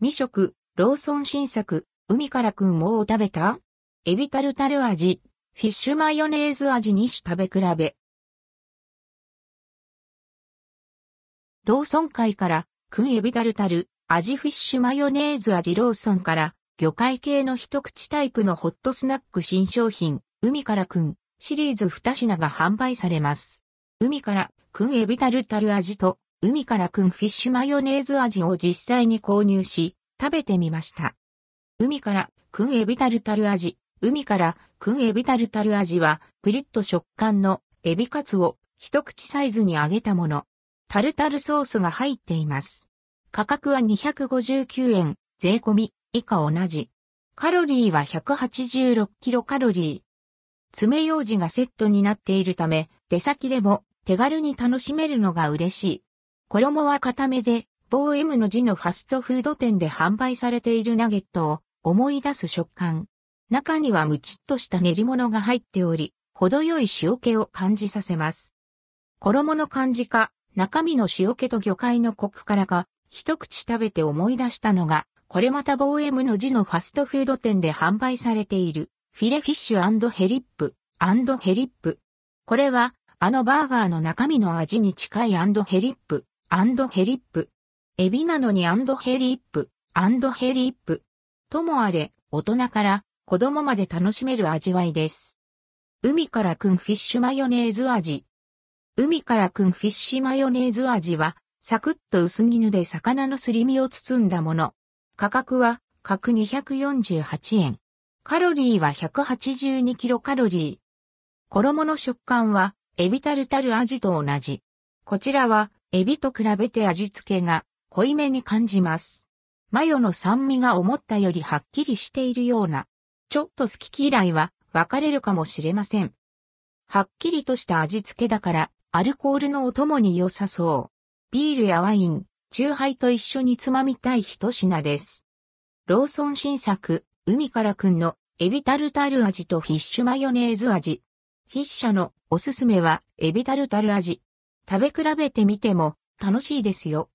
未食、ローソン新作、海からくんもう食べた？エビタルタル味、フィッシュマヨネーズ味2種食べ比べ。ローソン会から、くんエビタルタル、味フィッシュマヨネーズ味ローソンから、魚介系の一口タイプのホットスナック新商品、海からくん、シリーズ2品が販売されます。海からくんエビタルタル味と、海からくんフィッシュマヨネーズ味を実際に購入し、食べてみました。海からくんエビタルタル味、海からくんエビタルタル味は、プリッと食感のエビカツを一口サイズに揚げたもの。タルタルソースが入っています。価格は259円、税込み、以下同じ。カロリーは186キロカロリー。爪楊枝がセットになっているため、出先でも手軽に楽しめるのが嬉しい。衣は固めで、某 M の字のファストフード店で販売されているナゲットを思い出す食感。中にはムチっとした練り物が入っており、程よい塩気を感じさせます。衣の感じか、中身の塩気と魚介のコクからか、一口食べて思い出したのが、これまたボーエムの字のファストフード店で販売されている、フィレフィッシュヘリップ、ヘリップ。これは、あのバーガーの中身の味に近いヘリップ、アンドヘリップ。エビなのにアンドヘリップ、アンドヘリップ。ともあれ、大人から子供まで楽しめる味わいです。海からくんフィッシュマヨネーズ味。海からくんフィッシュマヨネーズ味は、サクッと薄絹で魚のすり身を包んだもの。価格は、角248円。カロリーは182キロカロリー。衣の食感は、エビタルタル味と同じ。こちらは、エビと比べて味付けが濃いめに感じます。マヨの酸味が思ったよりはっきりしているような。ちょっと好き嫌いは分かれるかもしれません。はっきりとした味付けだからアルコールのお供に良さそう。ビールやワイン、チューハイと一緒につまみたい一品です。ローソン新作、海からくんのエビタルタル味とフィッシュマヨネーズ味。フィッシャのおすすめはエビタルタル味。食べ比べてみても楽しいですよ。